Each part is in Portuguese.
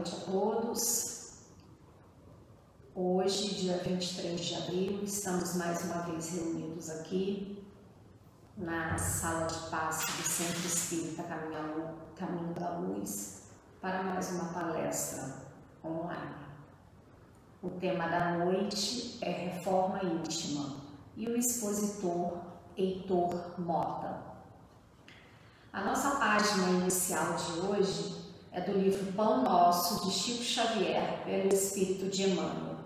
Noite a todos. Hoje, dia 23 de abril, estamos mais uma vez reunidos aqui na sala de passe do Centro Espírita Caminho da Luz para mais uma palestra online. O tema da noite é Reforma Íntima e o expositor Heitor Mota. A nossa página inicial de hoje é do livro Pão Nosso, de Chico Xavier, pelo Espírito de Emmanuel.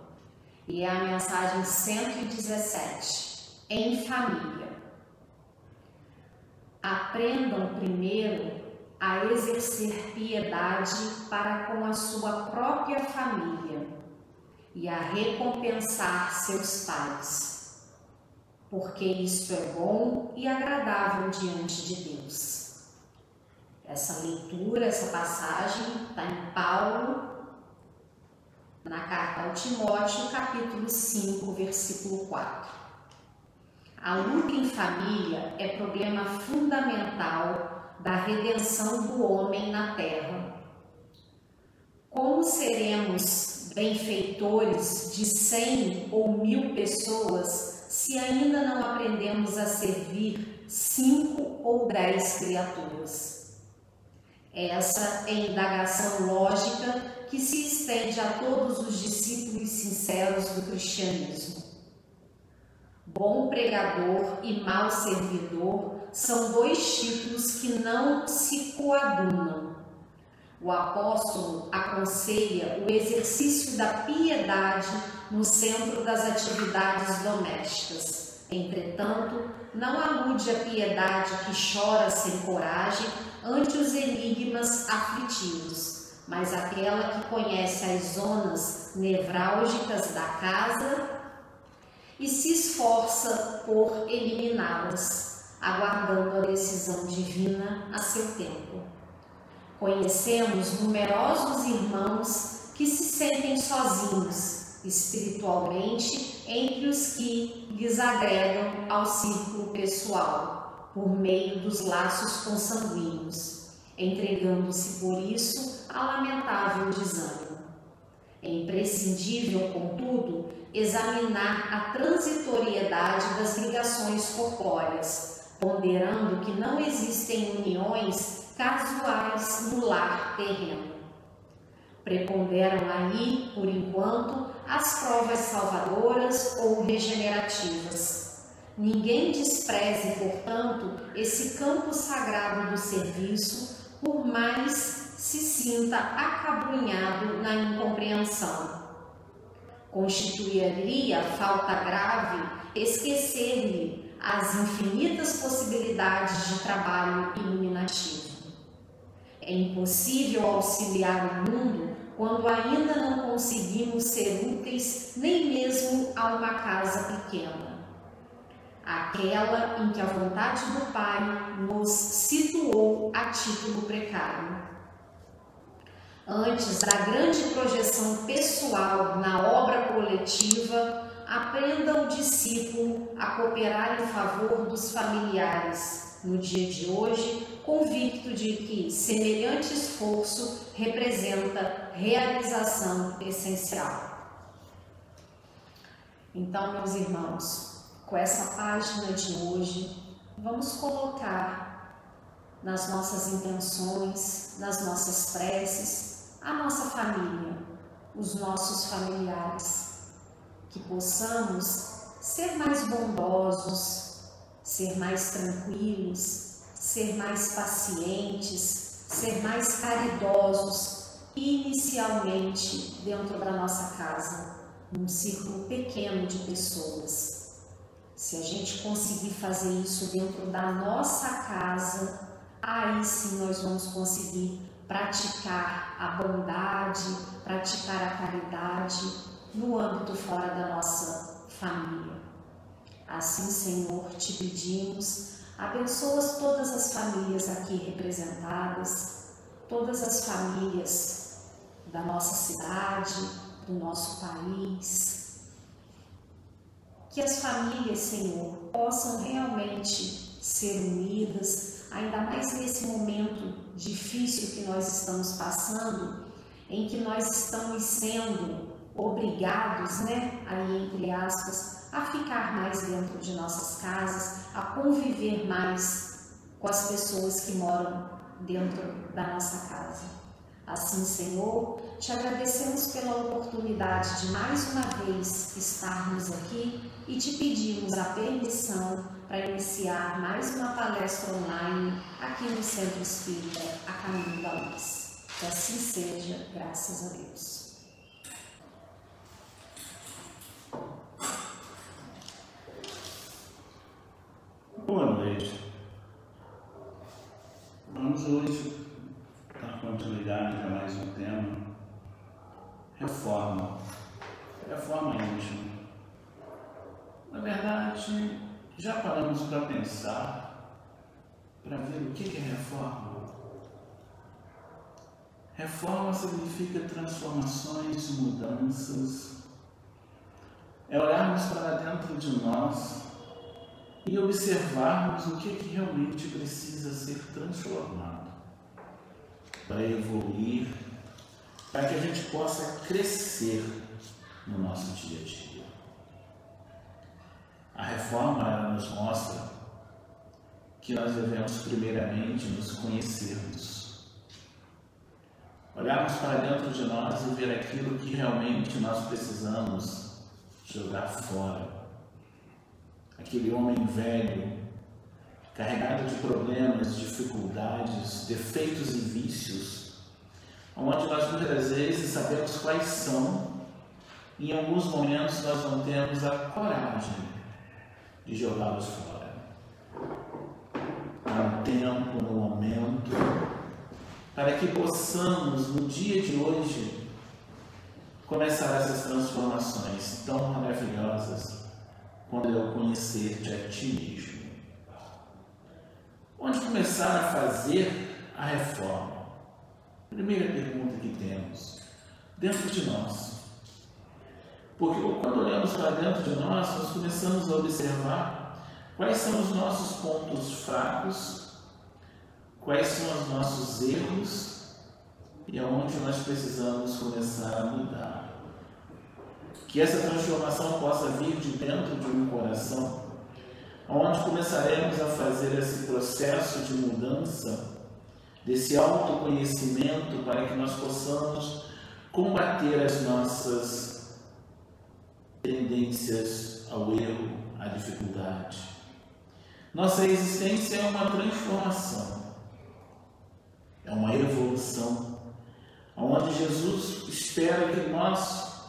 E é a mensagem 117, em família. Aprendam primeiro a exercer piedade para com a sua própria família e a recompensar seus pais, porque isto é bom e agradável diante de Deus. Essa leitura, essa passagem está em Paulo, na carta ao Timóteo, capítulo 5, versículo 4. A luta em família é problema fundamental da redenção do homem na terra. Como seremos benfeitores de cem ou mil pessoas se ainda não aprendemos a servir cinco ou dez criaturas? Essa é indagação lógica que se estende a todos os discípulos sinceros do cristianismo. Bom pregador e mau servidor são dois títulos que não se coadunam. O apóstolo aconselha o exercício da piedade no centro das atividades domésticas. Entretanto, não alude a piedade que chora sem coragem ante os enigmas aflitivos, mas aquela que conhece as zonas nevrálgicas da casa e se esforça por eliminá-las, aguardando a decisão divina a seu tempo. Conhecemos numerosos irmãos que se sentem sozinhos espiritualmente entre os que lhes agregam ao círculo pessoal por meio dos laços consanguíneos, entregando-se por isso a lamentável desânimo. É imprescindível, contudo, examinar a transitoriedade das ligações corpóreas, ponderando que não existem uniões casuais no lar terreno. Preponderam aí, por enquanto, as provas salvadoras ou regenerativas Ninguém despreze, portanto, esse campo sagrado do serviço, por mais se sinta acabrunhado na incompreensão. Constituiria falta grave esquecer-lhe as infinitas possibilidades de trabalho iluminativo. É impossível auxiliar o mundo quando ainda não conseguimos ser úteis nem mesmo a uma casa pequena aquela em que a vontade do Pai nos situou a título precário. Antes da grande projeção pessoal na obra coletiva, aprenda o discípulo a cooperar em favor dos familiares no dia de hoje, convicto de que semelhante esforço representa realização essencial. Então, meus irmãos, com essa página de hoje, vamos colocar nas nossas intenções, nas nossas preces, a nossa família, os nossos familiares, que possamos ser mais bondosos, ser mais tranquilos, ser mais pacientes, ser mais caridosos, inicialmente dentro da nossa casa, num círculo pequeno de pessoas se a gente conseguir fazer isso dentro da nossa casa, aí sim nós vamos conseguir praticar a bondade, praticar a caridade no âmbito fora da nossa família. Assim, Senhor, te pedimos, abençoa todas as famílias aqui representadas, todas as famílias da nossa cidade, do nosso país, que as famílias, Senhor, possam realmente ser unidas, ainda mais nesse momento difícil que nós estamos passando, em que nós estamos sendo obrigados, né, aí entre aspas, a ficar mais dentro de nossas casas, a conviver mais com as pessoas que moram dentro da nossa casa. Assim, Senhor, te agradecemos pela oportunidade de mais uma vez estarmos aqui e te pedimos a permissão para iniciar mais uma palestra online aqui no Centro Espírita A Caminho da Luz. Que assim seja, graças a Deus. Boa noite. Vamos hoje dar continuidade a mais um tema: reforma. Reforma íntima. Na verdade, já para pensar, para ver o que é reforma? Reforma significa transformações, mudanças. É olharmos para dentro de nós e observarmos o que, é que realmente precisa ser transformado para evoluir, para que a gente possa crescer no nosso dia a dia. A reforma nos mostra que nós devemos primeiramente nos conhecermos. Olharmos para dentro de nós e ver aquilo que realmente nós precisamos jogar fora. Aquele homem velho, carregado de problemas, dificuldades, defeitos e vícios, onde nós muitas vezes sabemos quais são, e em alguns momentos nós não temos a coragem de jogá-los fora. Há um tempo, no momento, para que possamos, no dia de hoje, começar essas transformações tão maravilhosas quando eu conhecer-te a ti mesmo. Onde começar a fazer a reforma? Primeira pergunta que temos, dentro de nós. Porque quando olhamos para dentro de nós, nós começamos a observar quais são os nossos pontos fracos, quais são os nossos erros e aonde nós precisamos começar a mudar. Que essa transformação possa vir de dentro de um coração, onde começaremos a fazer esse processo de mudança, desse autoconhecimento, para que nós possamos combater as nossas tendências ao erro, à dificuldade. Nossa existência é uma transformação, é uma evolução, onde Jesus espera que nós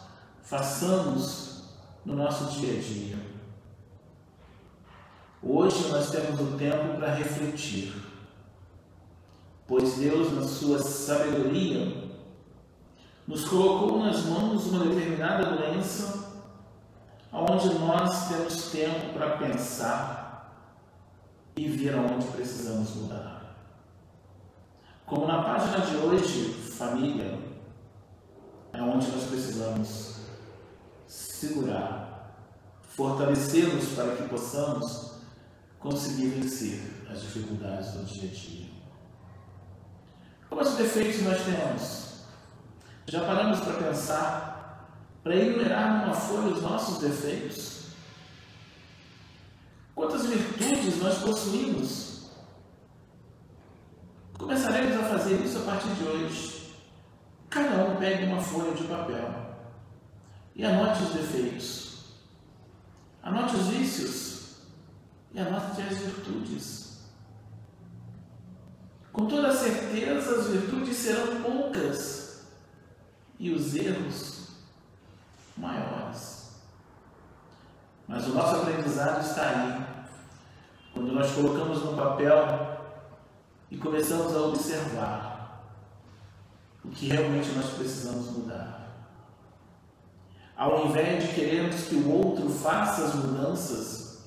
façamos no nosso dia a dia. Hoje nós temos o tempo para refletir, pois Deus, na sua sabedoria, nos colocou nas mãos uma determinada doença onde nós temos tempo para pensar e ver aonde precisamos mudar. Como na página de hoje, família, é onde nós precisamos segurar, fortalecê-los para que possamos conseguir vencer as dificuldades do dia a dia. Quais defeitos nós temos? Já paramos para pensar para enumerar numa folha os nossos defeitos? Quantas virtudes nós possuímos? Começaremos a fazer isso a partir de hoje. Cada um pegue uma folha de papel e anote os defeitos. Anote os vícios e anote as virtudes. Com toda certeza, as virtudes serão poucas e os erros maiores. Mas o nosso aprendizado está aí. Quando nós colocamos no papel e começamos a observar o que realmente nós precisamos mudar. Ao invés de querermos que o outro faça as mudanças,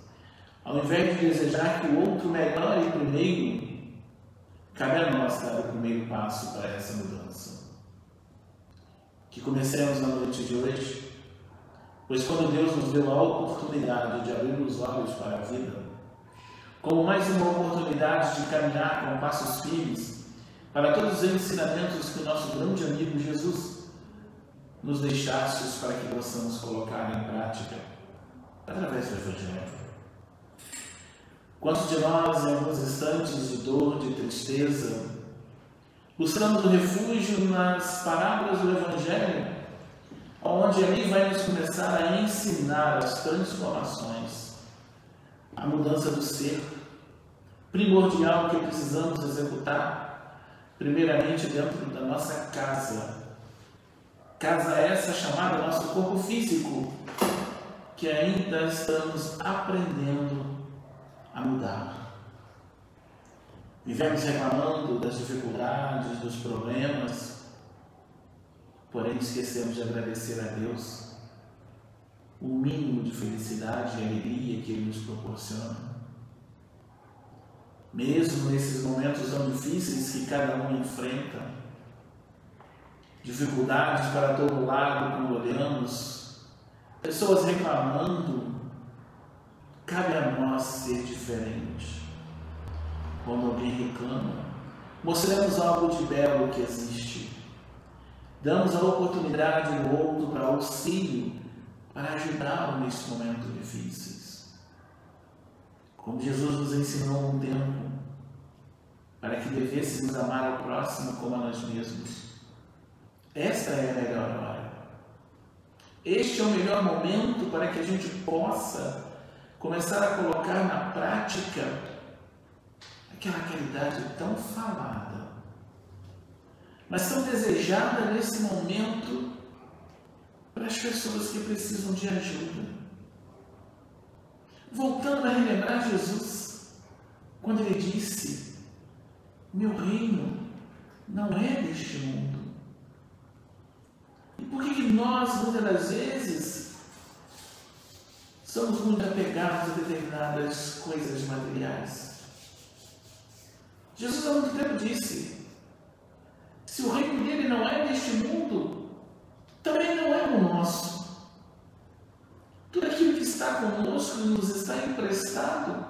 ao invés de desejar que o outro melhore primeiro, cabe a nós dar o primeiro passo para essa mudança. Que comecemos na noite de hoje Pois quando Deus nos deu a oportunidade de abrir os olhos para a vida, como mais uma oportunidade de caminhar com passos firmes, para todos os ensinamentos que o nosso grande amigo Jesus nos deixasse para que possamos colocar em prática através do Evangelho. Quantos de nós, em alguns instantes de dor, de tristeza, buscamos o refúgio nas parábolas do Evangelho, onde ali vai nos começar a ensinar as transformações, a mudança do ser, primordial que precisamos executar, primeiramente dentro da nossa casa. Casa essa chamada nosso corpo físico, que ainda estamos aprendendo a mudar. Vivemos reclamando das dificuldades, dos problemas, porém esquecemos de agradecer a Deus o mínimo de felicidade e alegria que Ele nos proporciona. Mesmo nesses momentos tão difíceis que cada um enfrenta, dificuldades para todo lado quando olhamos, pessoas reclamando Cabe a nós ser diferente. Quando alguém reclama, mostramos algo de belo que existe. Damos a oportunidade do outro para auxílio, para ajudá-lo nesses momentos difíceis. Como Jesus nos ensinou um tempo, para que devêssemos amar ao próximo como a nós mesmos. Esta é a melhor hora. Este é o melhor momento para que a gente possa começar a colocar na prática aquela caridade tão falada, mas tão desejada nesse momento para as pessoas que precisam de ajuda. Voltando a relembrar Jesus, quando ele disse: Meu reino não é deste mundo. E por que nós, muitas das vezes, Somos muito apegados a determinadas coisas materiais. Jesus há muito tempo disse: se o reino dele não é deste mundo, também não é o nosso. Tudo aquilo que está conosco nos está emprestado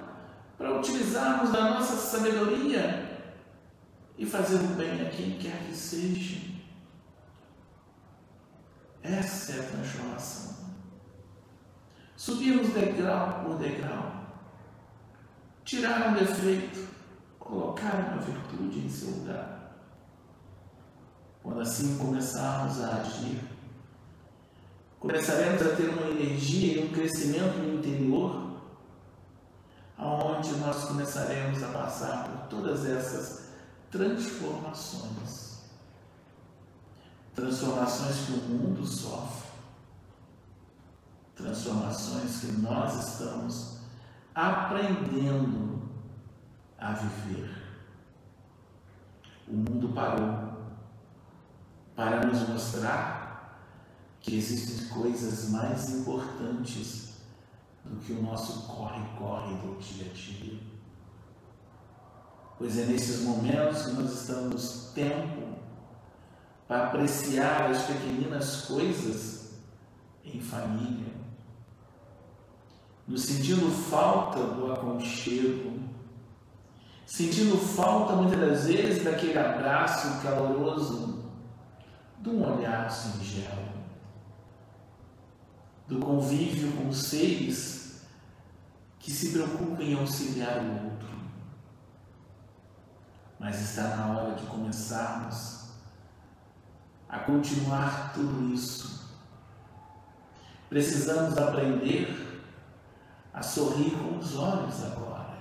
para utilizarmos da nossa sabedoria e fazer o bem a quem quer que seja. Essa é a transformação. Subimos degrau por degrau. Tirar um defeito, colocar uma virtude em seu lugar. Quando assim começarmos a agir, começaremos a ter uma energia e um crescimento no interior, aonde nós começaremos a passar por todas essas transformações. Transformações que o mundo sofre transformações que nós estamos aprendendo a viver. O mundo parou para nos mostrar que existem coisas mais importantes do que o nosso corre-corre do dia a dia. Pois é nesses momentos que nós estamos tempo para apreciar as pequeninas coisas em família, nos sentindo falta do aconchego, sentindo falta muitas das vezes daquele abraço caloroso, de um olhar singelo, do convívio com seres que se preocupam em auxiliar o outro. Mas está na hora de começarmos a continuar tudo isso. Precisamos aprender a sorrir com os olhos agora.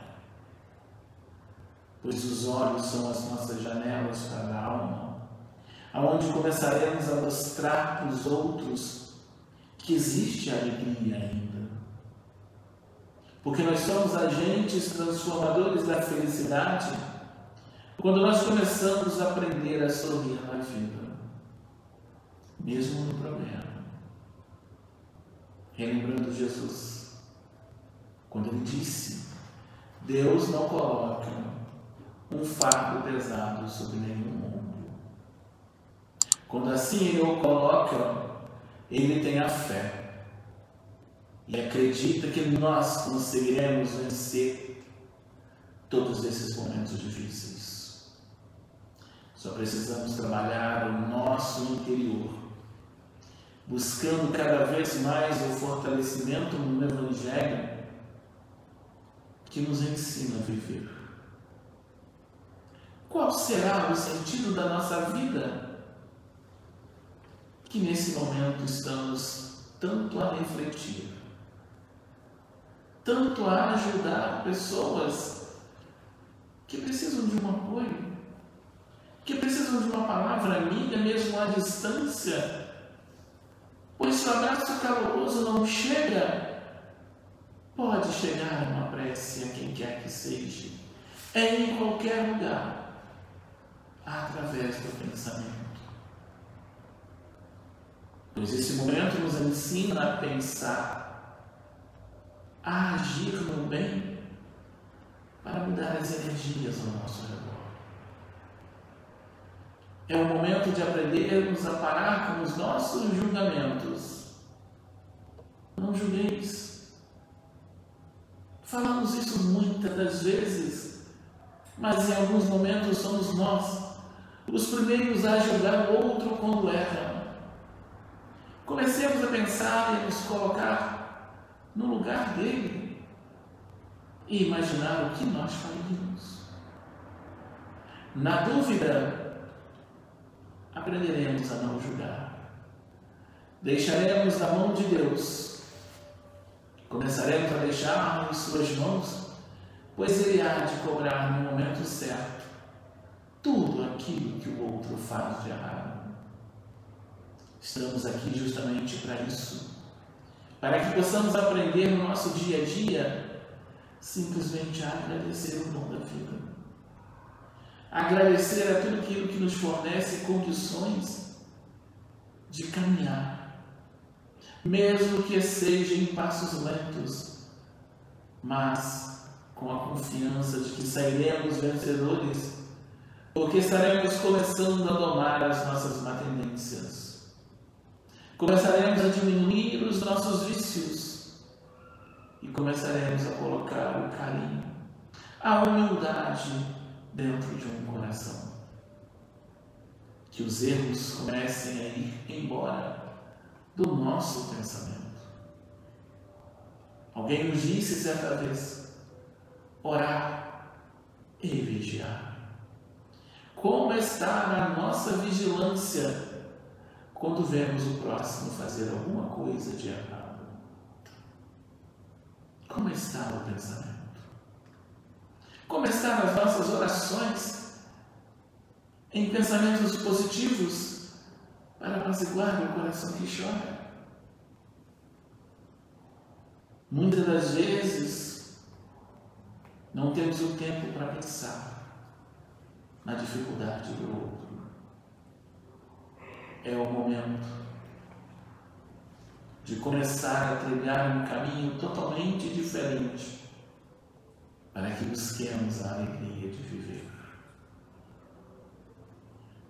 Pois os olhos são as nossas janelas para a alma, aonde começaremos a mostrar para os outros que existe alegria ainda. Porque nós somos agentes transformadores da felicidade quando nós começamos a aprender a sorrir na vida, mesmo no problema. Relembrando Jesus quando ele disse: Deus não coloca um fardo pesado sobre nenhum. Quando assim ele o coloca, ele tem a fé e acredita que nós conseguiremos vencer todos esses momentos difíceis. Só precisamos trabalhar o nosso interior, buscando cada vez mais o fortalecimento no Evangelho que nos ensina a viver. Qual será o sentido da nossa vida? Que nesse momento estamos tanto a refletir, tanto a ajudar pessoas que precisam de um apoio, que precisam de uma palavra amiga mesmo à distância. Pois se o abraço caloroso não chega, pode chegar uma prece a quem quer que seja, é em qualquer lugar, através do pensamento. Pois esse momento nos ensina a pensar, a agir no bem para mudar as energias ao nosso redor. É o momento de aprendermos a parar com os nossos julgamentos. Não julgueis. Falamos isso muitas das vezes, mas em alguns momentos somos nós os primeiros a julgar o outro quando erra. Comecemos a pensar e nos colocar no lugar dele e imaginar o que nós faríamos. Na dúvida, aprenderemos a não julgar. Deixaremos na mão de Deus. Começaremos a deixar em suas mãos, pois Ele há de cobrar no momento certo tudo aquilo que o outro faz de errado. Estamos aqui justamente para isso. Para que possamos aprender no nosso dia a dia simplesmente a agradecer o dom da vida. Agradecer a tudo aquilo que nos fornece condições de caminhar, mesmo que seja em passos lentos, mas com a confiança de que sairemos vencedores, porque estaremos começando a domar as nossas má tendências Começaremos a diminuir os nossos vícios e começaremos a colocar o carinho, a humildade dentro de um coração. Que os erros comecem a ir embora do nosso pensamento. Alguém nos disse certa vez: orar e vigiar. Como está a nossa vigilância quando vemos o próximo fazer alguma coisa de errado? Como está o pensamento? Como estão as nossas orações? Em pensamentos positivos para apaziguar o coração que chora. Muitas das vezes não temos o tempo para pensar na dificuldade do outro é o momento de começar a trilhar um caminho totalmente diferente para que busquemos a alegria de viver.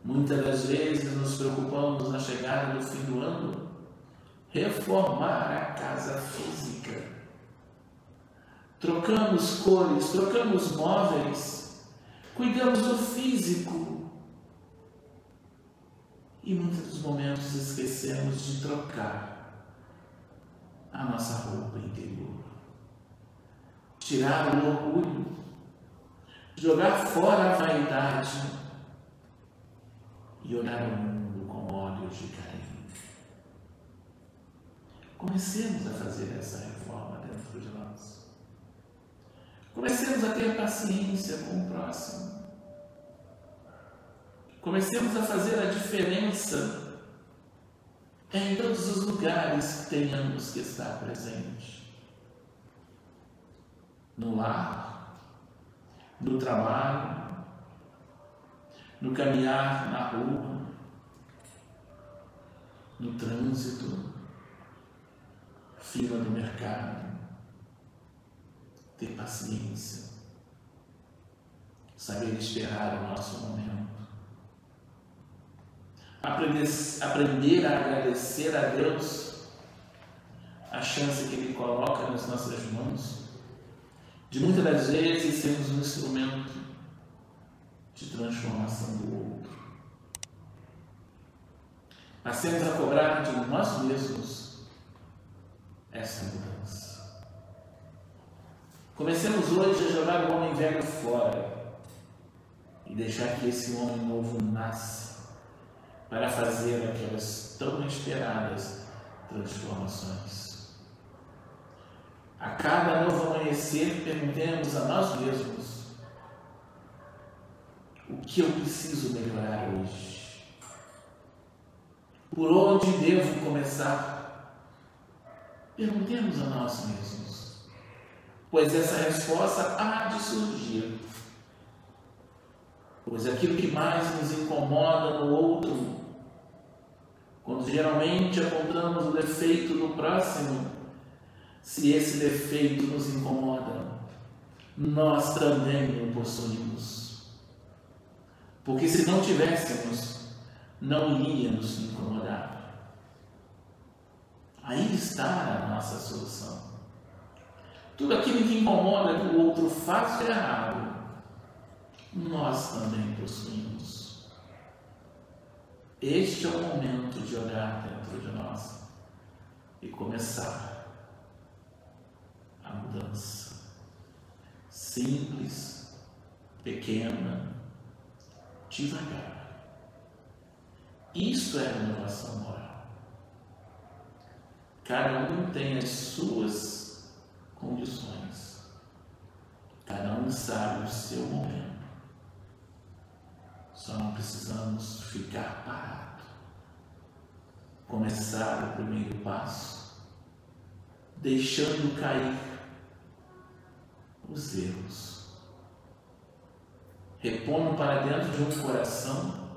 Muitas das vezes nos preocupamos na chegada do fim do ano reformar a casa física. Trocamos cores, trocamos móveis, cuidamos do físico, e muitos dos momentos esquecemos de trocar a nossa roupa interior. Tirar o orgulho, jogar fora a vaidade e olhar o mundo com olhos de carinho. Comecemos a fazer essa reforma dentro de nós. Comecemos a ter paciência com o próximo. Comecemos a fazer a diferença em todos os lugares que tenhamos que estar presente. No lar, no trabalho, no caminhar na rua, no trânsito, fila do mercado. Ter paciência, saber esperar o nosso momento aprender, aprender a agradecer a Deus a chance que Ele coloca nas nossas mãos, de muitas das vezes sermos um instrumento de transformação do outro. Passemos a cobrar de nós mesmos essa mudança. Comecemos hoje a jogar o homem velho fora e deixar que esse homem novo nasça para fazer aquelas tão esperadas transformações. A cada novo amanhecer, perguntemos a nós mesmos: o que eu preciso melhorar hoje? Por onde devo começar? Perguntemos a nós mesmos, pois essa resposta há de surgir. Pois aquilo que mais nos incomoda no outro, quando geralmente apontamos o defeito do próximo, se esse defeito nos incomoda, nós também o possuímos. Porque se não tivéssemos, não iria nos incomodar. Aí está a nossa solução. Tudo aquilo que incomoda que o outro faz errado, nós também possuímos. Este é o momento de olhar dentro de nós e começar a mudança. Simples, pequena, devagar. Isso é renovação moral. Cada um tem as suas condições. Cada um sabe o seu momento. Só não precisamos ficar parados. Começar o primeiro passo, deixando cair os erros. Repondo para dentro de um coração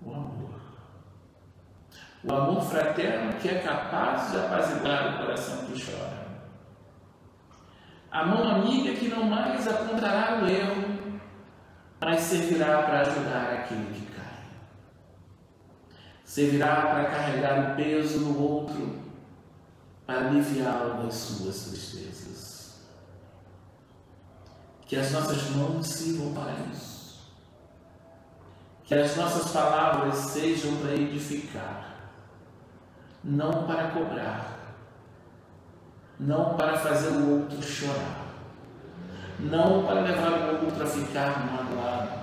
o amor. O amor fraterno que é capaz de apaziguar o coração que chora. A mão amiga que não mais apontará o erro, mas servirá para ajudar aquele que cai. Servirá para carregar o peso do outro, para aliviá-lo das suas tristezas. Que as nossas mãos sirvam para isso que as nossas palavras sejam para edificar, não para cobrar, não para fazer o outro chorar, não para levar o outro a ficar magoado,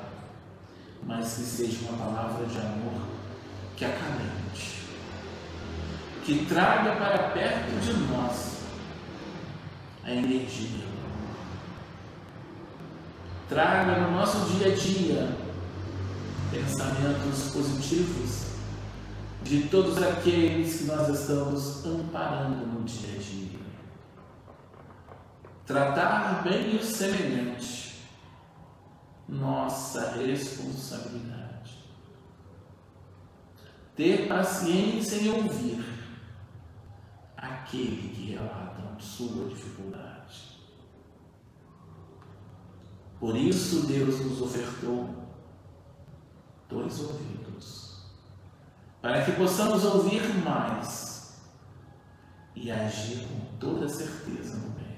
mas que seja uma palavra de amor que acalente, que traga para perto de nós a energia. Traga no nosso dia a dia pensamentos positivos de todos aqueles que nós estamos amparando no dia a dia. Tratar bem o semelhante, nossa responsabilidade. Ter paciência em ouvir aquele que relata sua dificuldade. Por isso Deus nos ofertou dois ouvidos, para que possamos ouvir mais e agir com toda certeza no bem.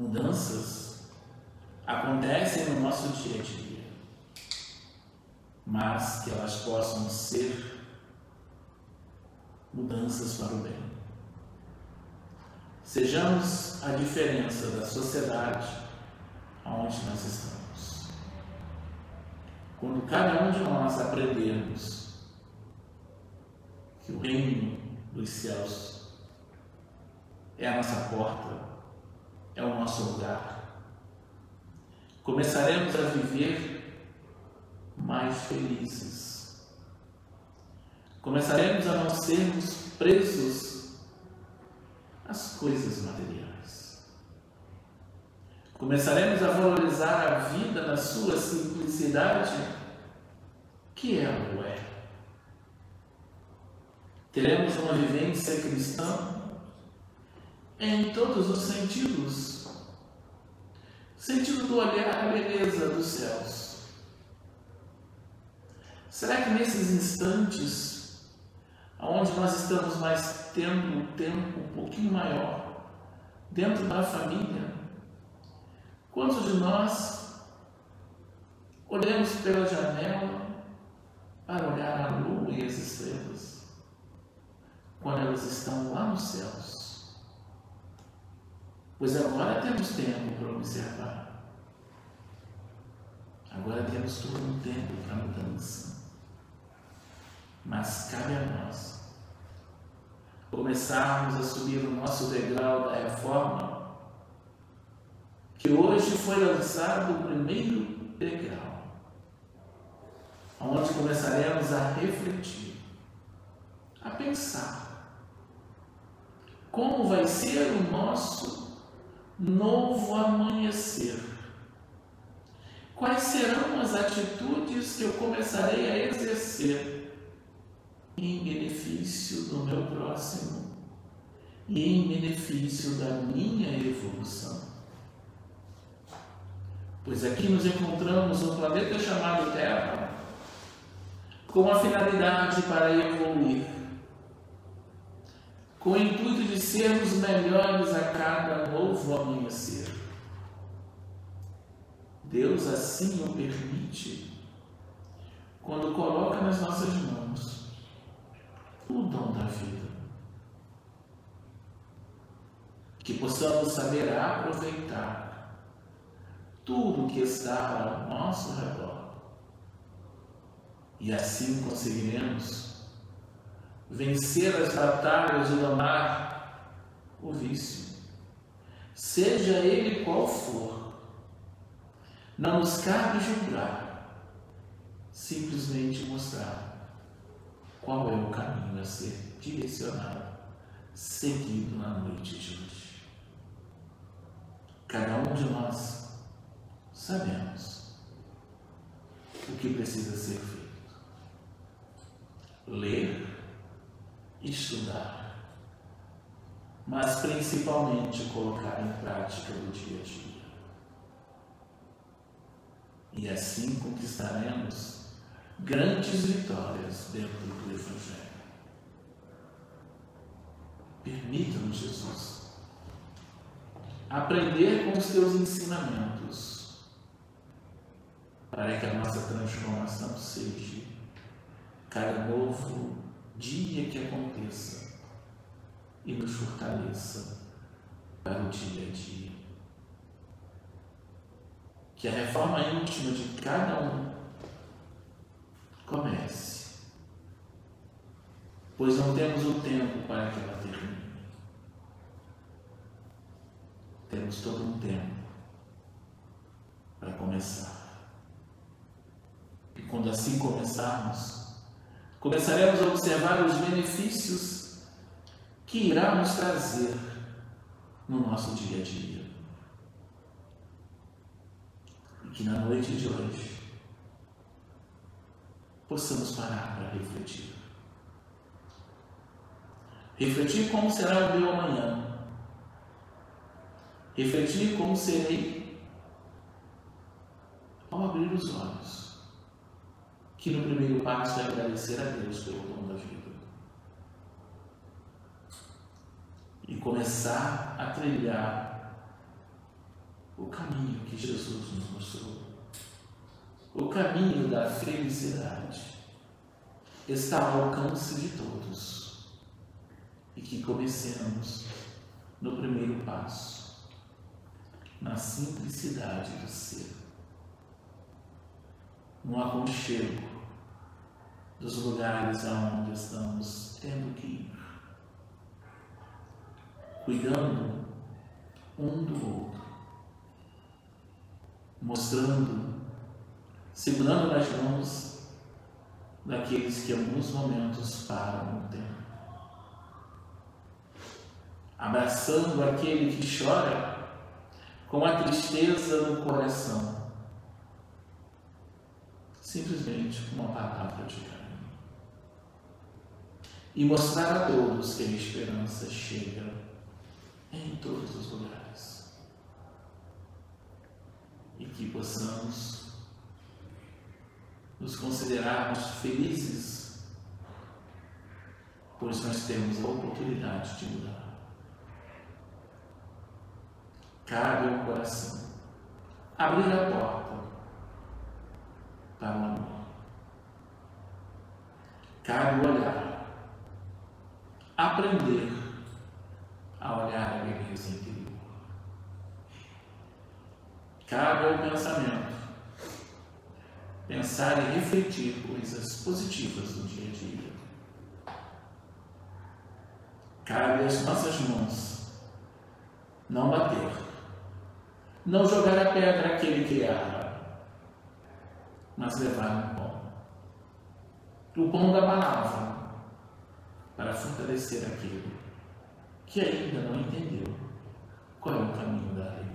Mudanças acontecem no nosso dia a dia, mas que elas possam ser mudanças para o bem. Sejamos a diferença da sociedade onde nós estamos. Quando cada um de nós aprendermos que o reino dos céus é a nossa porta, é o nosso lugar, começaremos a viver mais felizes. Começaremos a não sermos presos às coisas materiais. Começaremos a valorizar a vida na sua simplicidade que ela é. Teremos uma vivência cristã em todos os sentidos. Sentido do olhar a beleza dos céus. Será que nesses instantes, onde nós estamos mais tendo um tempo um pouquinho maior, dentro da família, quantos de nós olhamos pela janela para olhar a lua e as estrelas quando elas estão lá nos céus. Pois agora temos tempo para observar. Agora temos todo um tempo para mudança. Mas cabe a nós começarmos a subir o nosso degrau da reforma, que hoje foi lançado o primeiro degrau, onde começaremos a refletir, a pensar como vai ser o nosso novo amanhecer. Quais serão as atitudes que eu começarei a exercer em benefício do meu próximo e em benefício da minha evolução. Pois aqui nos encontramos no planeta chamado Terra com a finalidade para evoluir, com o intuito de sermos melhores a cada novo amanhecer. Deus assim o permite quando coloca nas nossas mãos o dom da vida. Que possamos saber aproveitar tudo que está ao nosso redor. E assim conseguiremos vencer as batalhas de domar o vício, seja ele qual for. Não nos cabe julgar, simplesmente mostrar qual é o caminho a ser direcionado, seguido na noite de hoje. Cada um de nós sabemos o que precisa ser feito. Ler, estudar, mas principalmente colocar em prática no dia a dia. E assim conquistaremos grandes vitórias dentro do Evangelho. Permita-nos, Jesus, aprender com os teus ensinamentos, para que a nossa transformação seja cada novo dia que aconteça e nos fortaleça para o dia a dia. Que a reforma íntima de cada um comece. Pois não temos o tempo para que ela termine. Temos todo um tempo para começar. E quando assim começarmos, começaremos a observar os benefícios que irá nos trazer no nosso dia a dia. E que na noite de hoje possamos parar para refletir. Refletir como será o meu amanhã. Refletir como serei ao abrir os olhos. Que no primeiro passo é agradecer a Deus pelo dom da vida. E começar a trilhar o caminho que Jesus nos mostrou. O caminho da felicidade está ao alcance de todos. E que comecemos no primeiro passo, na simplicidade do ser, no aconchego dos lugares aonde estamos tendo que ir, cuidando um do outro, mostrando segurando nas mãos daqueles que em alguns momentos param o tempo. Abraçando aquele que chora com a tristeza no coração. Simplesmente uma palavra de carinho. E mostrar a todos que a esperança chega em todos os lugares. E que possamos nos considerarmos felizes, pois nós temos a oportunidade de mudar. Cabe ao coração abrir a porta para o amor. cabe olhar, aprender a olhar a beleza interior. Cabe ao pensamento pensar e refletir coisas positivas do dia a dia. Cabe às nossas mãos não bater, não jogar a pedra àquele que erra, mas levar o pão. O pão da palavra para fortalecer aquele que ainda não entendeu qual é o caminho da alegria.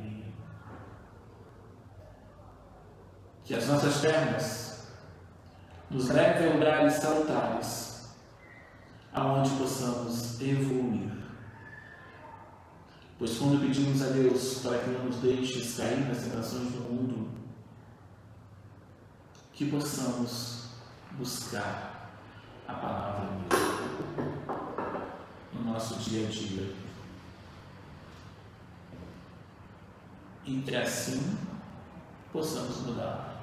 que as nossas pernas nos levem a lugares salutares, aonde possamos evoluir. Pois quando pedimos a Deus para que não nos deixe cair nas tentações do mundo, que possamos buscar a palavra de Deus nosso dia a dia. E que assim possamos mudar